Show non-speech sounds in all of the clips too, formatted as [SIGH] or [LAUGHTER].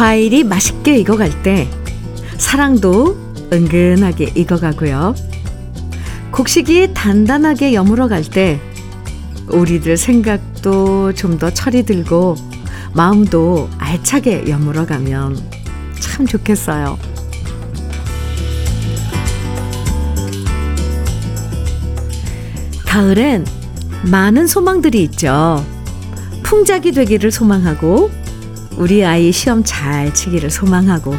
과일이 맛있게 익어갈 때 사랑도 은근하게 익어가고요. 곡식이 단단하게 여물어 갈 때 우리들 생각도 좀 더 철이 들고 마음도 알차게 여물어 가면 참 좋겠어요. 가을엔 많은 소망들이 있죠. 풍작이 되기를 소망하고 우리 아이 시험 잘 치기를 소망하고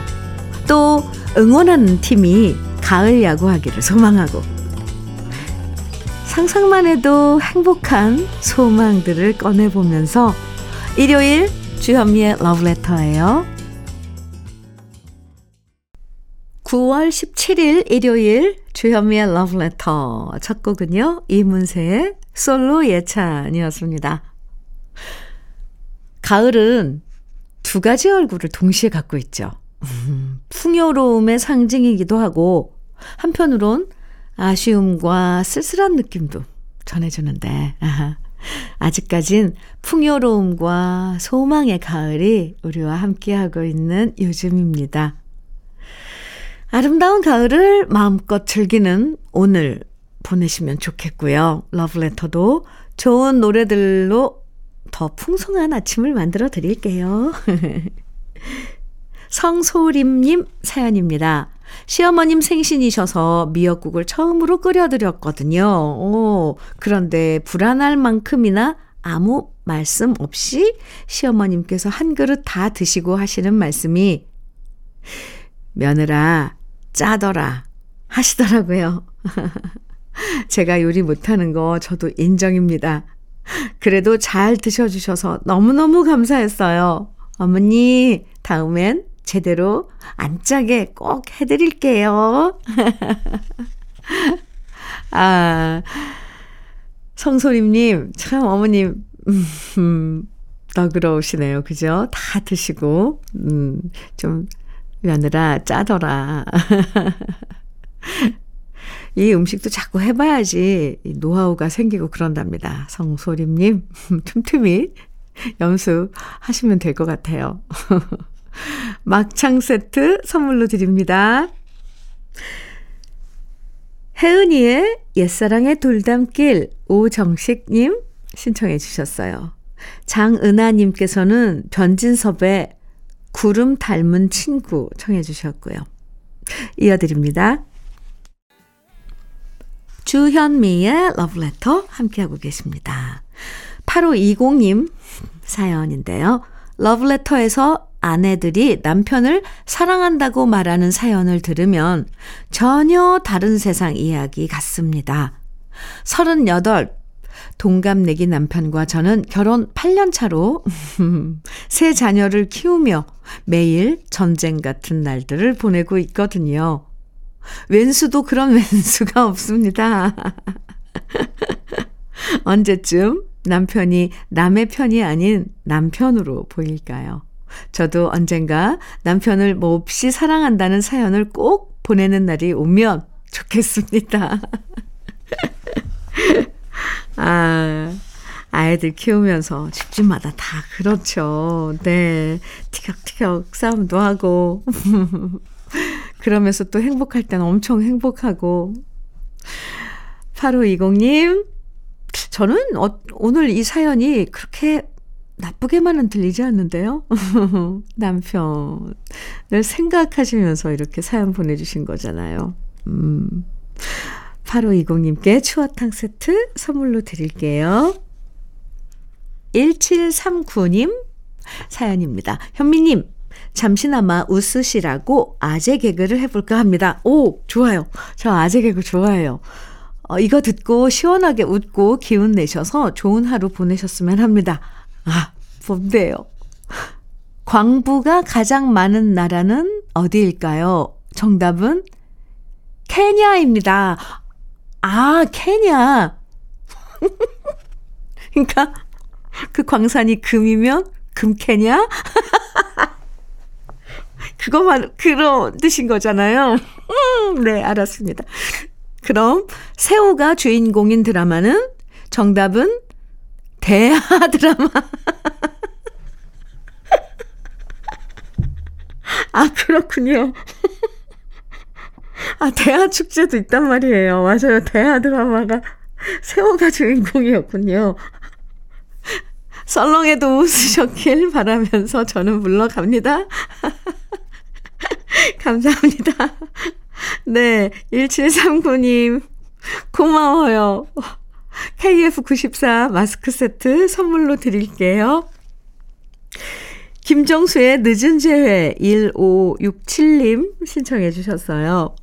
또 응원하는 팀이 가을 야구하기를 소망하고 상상만 해도 행복한 소망들을 꺼내보면서 일요일 주현미의 러브레터예요. 9월 17일 일요일 주현미의 러브레터 첫 곡은요. 이문세의 솔로 예찬이었습니다. 가을은 두 가지 얼굴을 동시에 갖고 있죠. 음, 풍요로움의 상징이기도 하고 한편으론 아쉬움과 쓸쓸한 느낌도 전해주는데 아하, 아직까진 풍요로움과 소망의 가을이 우리와 함께하고 있는 요즘입니다. 아름다운 가을을 마음껏 즐기는 오늘 보내시면 좋겠고요. 러브레터도 좋은 노래들로 더 풍성한 아침을 만들어 드릴게요. [LAUGHS] 성소림님 사연입니다. 시어머님 생신이셔서 미역국을 처음으로 끓여드렸거든요. 오, 그런데 불안할 만큼이나 아무 말씀 없이 시어머님께서 한 그릇 다 드시고 하시는 말씀이 며느라 짜더라 하시더라고요. [LAUGHS] 제가 요리 못하는 거 저도 인정입니다. 그래도 잘 드셔주셔서 너무너무 감사했어요. 어머니, 다음엔 제대로 안 짜게 꼭 해드릴게요. [LAUGHS] 아, 성소림님, 참 어머님, 음, 너그러우시네요. 그죠? 다 드시고, 음, 좀, 며느라 짜더라. [LAUGHS] 이 음식도 자꾸 해봐야지 노하우가 생기고 그런답니다. 성소림님, [LAUGHS] 틈틈이 연습하시면 될 것 같아요. [LAUGHS] 막창 세트 선물로 드립니다. 혜은이의 옛사랑의 돌담길 오정식님 신청해 주셨어요. 장은하님께서는 변진섭의 구름 닮은 친구 청해 주셨고요. 이어드립니다. 주현미의 러브레터 함께하고 계십니다. 8520님 사연인데요. 러브레터에서 아내들이 남편을 사랑한다고 말하는 사연을 들으면 전혀 다른 세상 이야기 같습니다. 38 동갑내기 남편과 저는 결혼 8년 차로 [LAUGHS] 세 자녀를 키우며 매일 전쟁 같은 날들을 보내고 있거든요. 왼수도 그런 [LAUGHS] 왼수가 없습니다. [LAUGHS] 언제쯤 남편이 남의 편이 아닌 남편으로 보일까요? 저도 언젠가 남편을 몹시 사랑한다는 사연을 꼭 보내는 날이 오면 좋겠습니다. [LAUGHS] 아, 아이들 키우면서 집집마다 다 그렇죠. 네. 티격티격 싸움도 하고. 그러면서 또 행복할 땐 엄청 행복하고. 8520님, 저는 어, 오늘 이 사연이 그렇게 나쁘게만은 들리지 않는데요. [LAUGHS] 남편을 생각하시면서 이렇게 사연 보내주신 거잖아요. 음. 8520님께 추어탕 세트 선물로 드릴게요. 1739님 사연입니다. 현미님, 잠시나마 웃으시라고 아재 개그를 해볼까 합니다. 오, 좋아요. 저 아재 개그 좋아해요. 어, 이거 듣고 시원하게 웃고 기운 내셔서 좋은 하루 보내셨으면 합니다. 아, 뭔데요? 광부가 가장 많은 나라는 어디일까요? 정답은 케냐입니다. 아, 케냐. [LAUGHS] 그러니까 그 광산이 금이면 금캐냐? [LAUGHS] 그것만 그런 뜻인 거잖아요. 음, 네, 알았습니다. 그럼 새우가 주인공인 드라마는 정답은 대하 드라마. [LAUGHS] 아, 그렇군요. 아, 대하 축제도 있단 말이에요. 맞아요. 대하 드라마가 세호가 주인공이었군요. 썰렁해도 웃으셨길 바라면서 저는 물러갑니다. [LAUGHS] [LAUGHS] 감사합니다. [LAUGHS] 네, 1739님, 고마워요. KF94 마스크 세트 선물로 드릴게요. 김정수의 늦은 재회 1567님 신청해 주셨어요.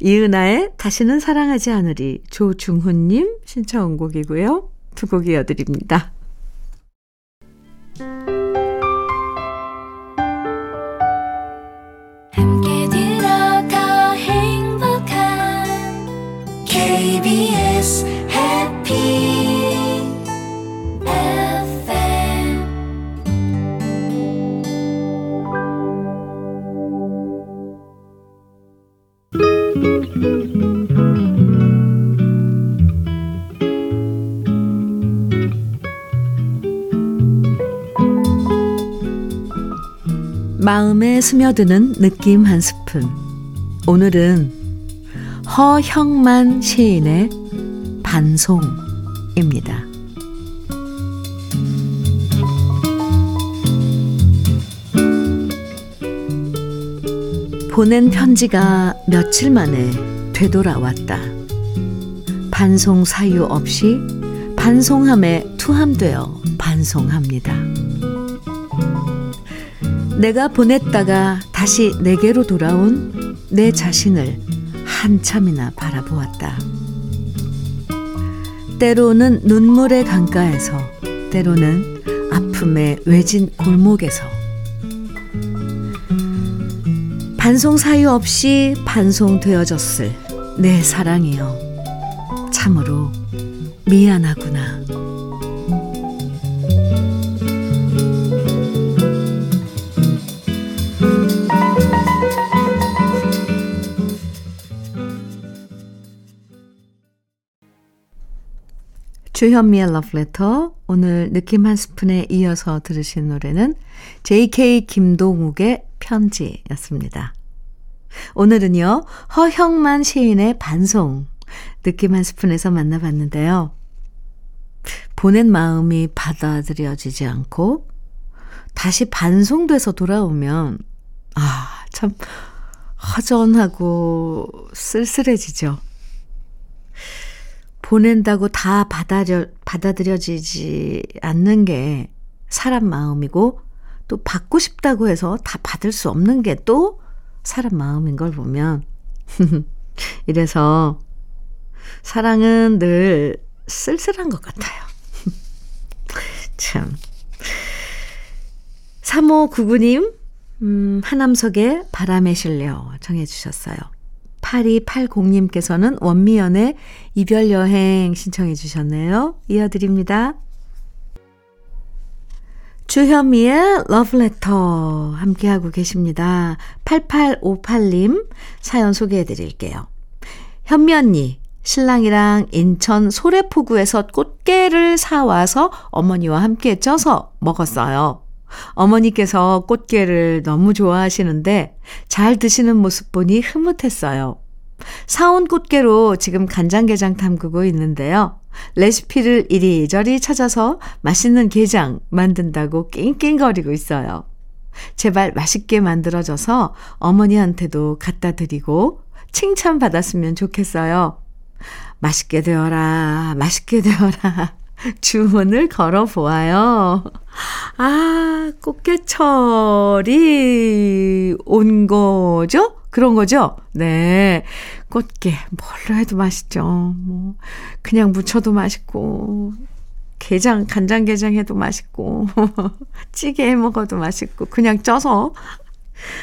이은아의 다시는 사랑하지 않으리 조중훈님 신청곡이고요. 두 곡 이어드립니다. 마음에 스며드는 느낌 한 스푼. 오늘은 허형만 시인의 반송입니다. 보낸 편지가 며칠 만에 되돌아왔다. 반송 사유 없이 반송함에 투함되어 반송합니다. 내가 보냈다가 다시 내게로 돌아온 내 자신을 한참이나 바라보았다. 때로는 눈물의 강가에서, 때로는 아픔의 외진 골목에서, 반송 사유 없이 반송되어졌을 내 사랑이여. 참으로 미안하구나. 주현미의 러브레터 오늘 느낌 한 스푼에 이어서 들으신 노래는 JK 김동욱의 편지였습니다. 오늘은요 허형만 시인의 반송 느낌 한 스푼에서 만나봤는데요. 보낸 마음이 받아들여지지 않고 다시 반송돼서 돌아오면 아 참 허전하고 쓸쓸해지죠. 보낸다고 다 받아려, 받아들여지지 않는 게 사람 마음이고 또 받고 싶다고 해서 다 받을 수 없는 게 또 사람 마음인 걸 보면 [LAUGHS] 이래서 사랑은 늘 쓸쓸한 것 같아요. [LAUGHS] 참. 3599님, 음, 하남석의 바람에 실려 정해주셨어요. 8280님께서는 원미연의 이별 여행 신청해 주셨네요. 이어드립니다. 주현미의 러브레터 함께하고 계십니다. 8858님 사연 소개해 드릴게요. 현미 언니, 신랑이랑 인천 소래포구에서 꽃게를 사와서 어머니와 함께 쪄서 먹었어요. 어머니께서 꽃게를 너무 좋아하시는데 잘 드시는 모습 보니 흐뭇했어요. 사온 꽃게로 지금 간장게장 담그고 있는데요. 레시피를 이리저리 찾아서 맛있는 게장 만든다고 낑낑거리고 있어요. 제발 맛있게 만들어져서 어머니한테도 갖다 드리고 칭찬받았으면 좋겠어요. 맛있게 되어라, 맛있게 되어라. [LAUGHS] 주문을 걸어 보아요. 아, 꽃게철이 온 거죠? 그런 거죠? 네. 꽃게, 뭘로 해도 맛있죠. 뭐, 그냥 무쳐도 맛있고, 게장, 간장게장 해도 맛있고, [LAUGHS] 찌개 해 먹어도 맛있고, 그냥 쪄서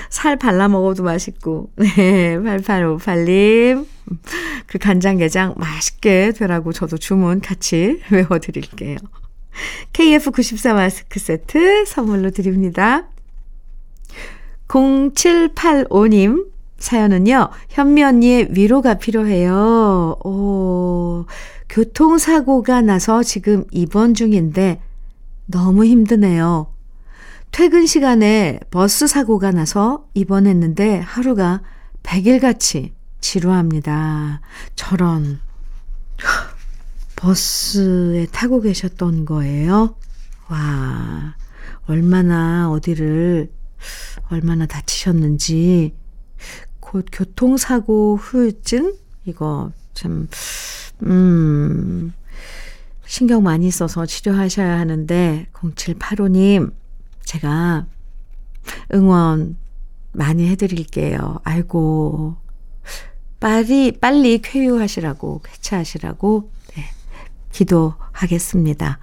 살 발라 먹어도 맛있고. 네, 8858님. 그 간장게장 맛있게 되라고 저도 주문 같이 [LAUGHS] 외워드릴게요. KF94 마스크 세트 선물로 드립니다. 0785님 사연은요, 현미 언니의 위로가 필요해요. 오, 교통사고가 나서 지금 입원 중인데 너무 힘드네요. 퇴근 시간에 버스 사고가 나서 입원했는데 하루가 100일같이 지루합니다. 저런, 버스에 타고 계셨던 거예요? 와, 얼마나 어디를, 얼마나 다치셨는지, 곧 교통사고 후유증? 이거 참, 음, 신경 많이 써서 치료하셔야 하는데, 0785님, 제가 응원 많이 해드릴게요. 아이고, 빨리, 빨리 쾌유하시라고, 쾌차하시라고, 네, 기도하겠습니다.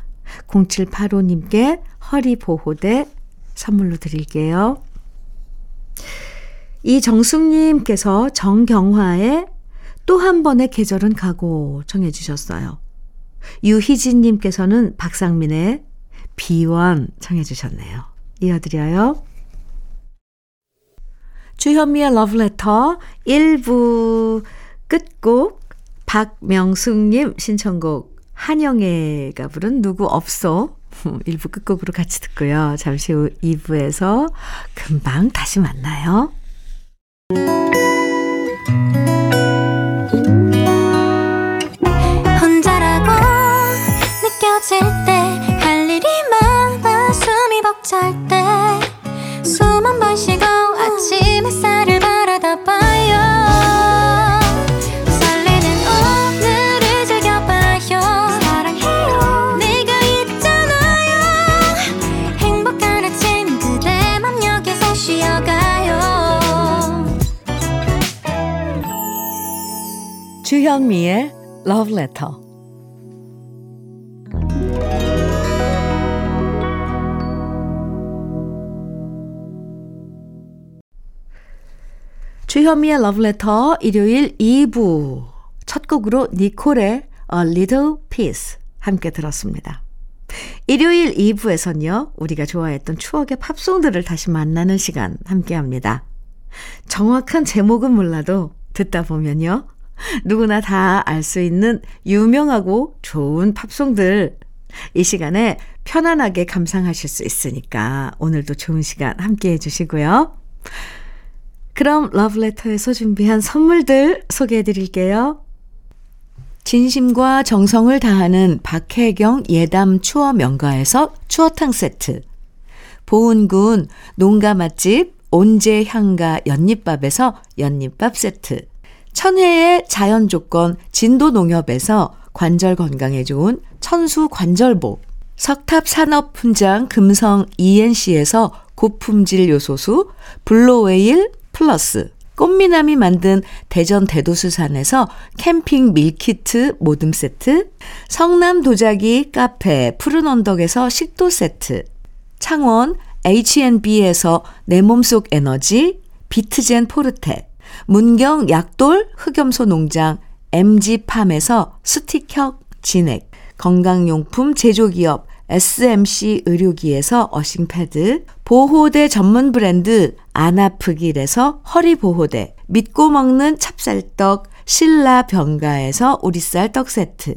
0785님께 허리보호대 선물로 드릴게요. 이정숙님께서 정경화의 또 한 번의 계절은 가고 청해 주셨어요. 유희진님께서는 박상민의 비원 청해 주셨네요. 이어드려요. 주현미의 러브레터 1부 끝곡 박명숙님 신청곡 한영애가 부른 누구 없어 [LAUGHS] 1부 끝곡으로 같이 듣고요. 잠시 후 2부에서 금방 다시 만나요. 주현미의 러브레터 주현미의 러브레터 일요일 2부 첫 곡으로 니콜의 A Little Piece 함께 들었습니다. 일요일 2부에선요, 우리가 좋아했던 추억의 팝송들을 다시 만나는 시간 함께 합니다. 정확한 제목은 몰라도 듣다 보면요, 누구나 다 알 수 있는 유명하고 좋은 팝송들 이 시간에 편안하게 감상하실 수 있으니까 오늘도 좋은 시간 함께 해주시고요. 그럼 러브레터에서 준비한 선물들 소개해 드릴게요. 진심과 정성을 다하는 박혜경 예담 추어 명가에서 추어탕 세트. 보은군 농가 맛집 온재향가 연잎밥에서 연잎밥 세트. 천혜의 자연 조건 진도 농협에서 관절 건강에 좋은 천수 관절보. 석탑 산업 훈장 금성 ENC에서 고품질 요소수 블로웨일 플러스. 꽃미남이 만든 대전 대도수산에서 캠핑 밀키트 모듬 세트, 성남 도자기 카페 푸른 언덕에서 식도 세트, 창원 H&B에서 내 몸속 에너지 비트젠 포르테, 문경 약돌 흑염소 농장 MG팜에서 스틱형 진액, 건강용품 제조기업 SMC 의료기에서 어싱패드, 보호대 전문 브랜드 안아프길에서 허리보호대, 믿고 먹는 찹쌀떡 신라 병가에서 오리쌀 떡 세트,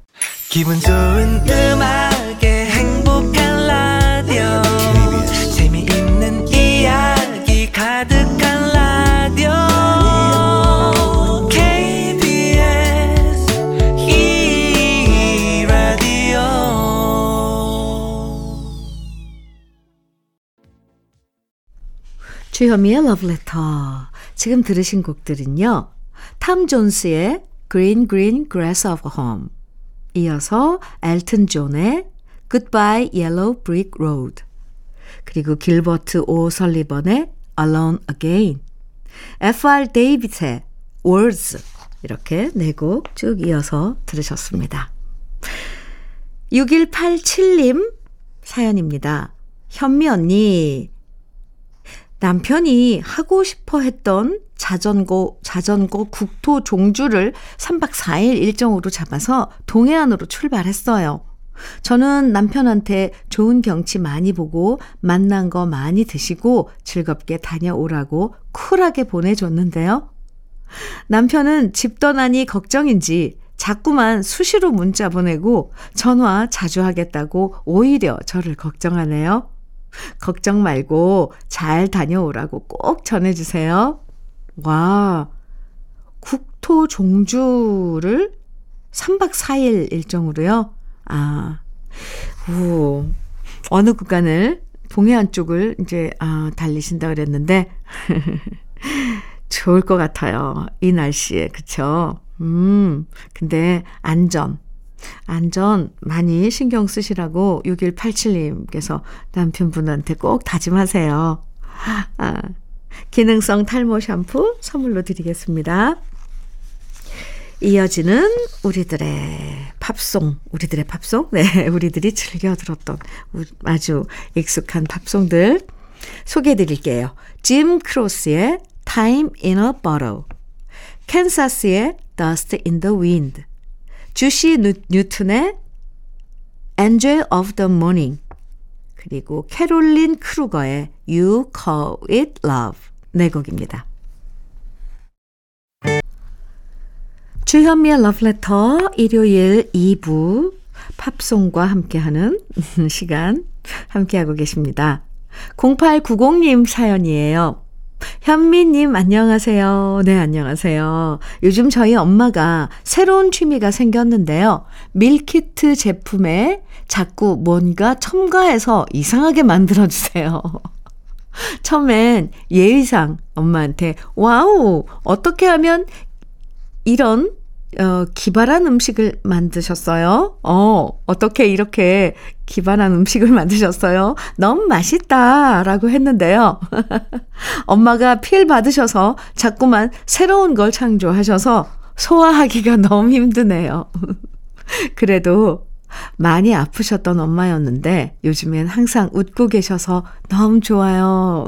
기분 좋은 음악에 행복한 라디오 재미있는 이야기 가득한 라디오 KBS 이 라디오 주현미의 러브레터. 지금 들으신 곡들은요. 탐 존스의 Green Green Grass of Home 이어서 엘튼 존의 Goodbye Yellow Brick Road 그리고 길버트 오 설리번의 Alone Again F.R. 데이빗의 Words 이렇게 네 곡 쭉 이어서 들으셨습니다. 6187님 사연입니다. 현미 언니, 남편이 하고 싶어 했던 자전거, 자전거 국토 종주를 3박 4일 일정으로 잡아서 동해안으로 출발했어요. 저는 남편한테 좋은 경치 많이 보고 만난 거 많이 드시고 즐겁게 다녀오라고 쿨하게 보내줬는데요. 남편은 집 떠나니 걱정인지 자꾸만 수시로 문자 보내고 전화 자주 하겠다고 오히려 저를 걱정하네요. 걱정 말고 잘 다녀오라고 꼭 전해주세요. 와, 국토 종주를 3박 4일 일정으로요? 아, 오, 어느 구간을, 동해안 쪽을 이제, 아, 달리신다 그랬는데, [LAUGHS] 좋을 것 같아요. 이 날씨에, 그쵸? 음, 근데 안전, 안전 많이 신경 쓰시라고 6187님께서 남편분한테 꼭 다짐하세요. 아, 기능성 탈모 샴푸 선물로 드리겠습니다. 이어지는 우리들의 팝송, 우리들의 팝송? 네, [LAUGHS] 우리들이 즐겨 들었던 아주 익숙한 팝송들 소개해 드릴게요. 짐 크로스의 Time in a Bottle, 캔사스의 Dust in the Wind, 주시 뉴튼의 Angel of the Morning, 그리고 캐롤린 크루거의 You Call It Love 네 곡입니다. 주현미의 러브레터 일요일 2부 팝송과 함께하는 [LAUGHS] 시간 함께하고 계십니다. 0890님 사연이에요. 현미님, 안녕하세요. 네, 안녕하세요. 요즘 저희 엄마가 새로운 취미가 생겼는데요. 밀키트 제품에 자꾸 뭔가 첨가해서 이상하게 만들어주세요. [LAUGHS] 처음엔 예의상 엄마한테, wow, 어떻게 하면 이런 어, 기발한 음식을 만드셨어요? 어, 어떻게 이렇게 기발한 음식을 [LAUGHS] 만드셨어요? 너무 맛있다. 라고 했는데요. [LAUGHS] 엄마가 필 받으셔서 자꾸만 새로운 걸 창조하셔서 소화하기가 [LAUGHS] 너무 힘드네요. 그래도 많이 아프셨던 엄마였는데 요즘엔 항상 웃고 계셔서 너무 좋아요.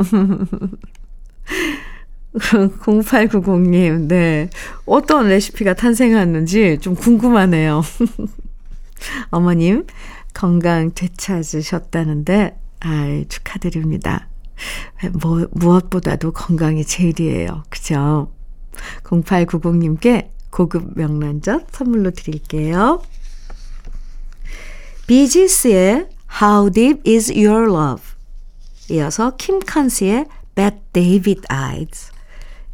0890님, 네. 어떤 레시피가 탄생했는지 좀 궁금하네요. [LAUGHS] 어머님, 건강 되찾으셨다는데, 아이, 축하드립니다. 뭐, 무엇보다도 건강이 제일이에요. 그죠? 0890님께 고급 명란젓 선물로 드릴게요. 비지스의 How Deep Is Your Love 이어서 킴 칸스의 Bad David Eyes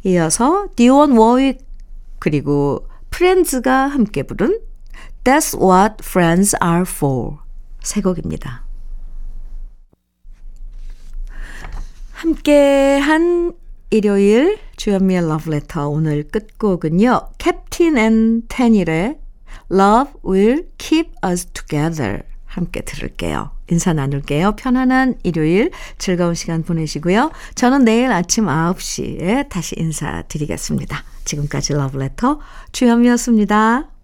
이어서 디온 워윅 그리고 프렌즈가 함께 부른 That's What Friends Are For 세 곡입니다. 함께 한 일요일 주현미의 러브레터 오늘 끝곡은요. 캡틴 앤 테닐의 Love Will Keep Us Together 함께 들을게요. 인사 나눌게요. 편안한 일요일 즐거운 시간 보내시고요. 저는 내일 아침 9시에 다시 인사드리겠습니다. 지금까지 러브레터 주현미였습니다.